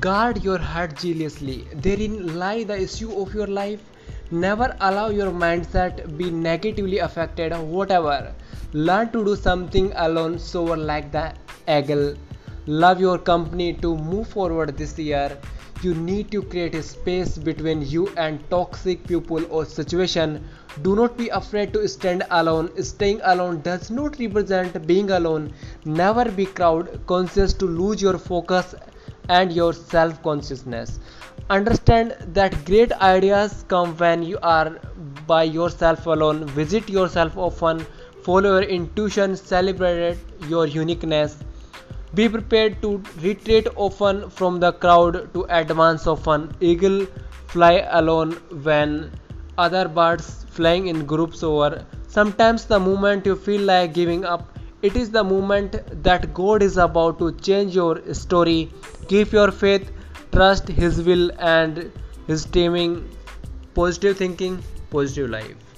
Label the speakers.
Speaker 1: Guard your heart jealously. Therein lie the issue of your life. Never allow your mindset be negatively affected. Whatever. Learn to do something alone. Soar like the eagle. Love your company to move forward this year. You need to create a space between you and toxic people or situation. Do not be afraid to stand alone. Staying alone does not represent being alone. Never be crowd conscious to lose your focus and your self consciousness. Understand that great ideas come when you are by yourself alone. Visit yourself often, follow your intuition, celebrate your uniqueness. Be prepared to retreat often from the crowd to advance often. Eagle fly alone when other birds flying in groups over. Sometimes the moment you feel like giving up it is the moment that God is about to change your story. Keep your faith, trust His will and His timing. Positive thinking, positive life.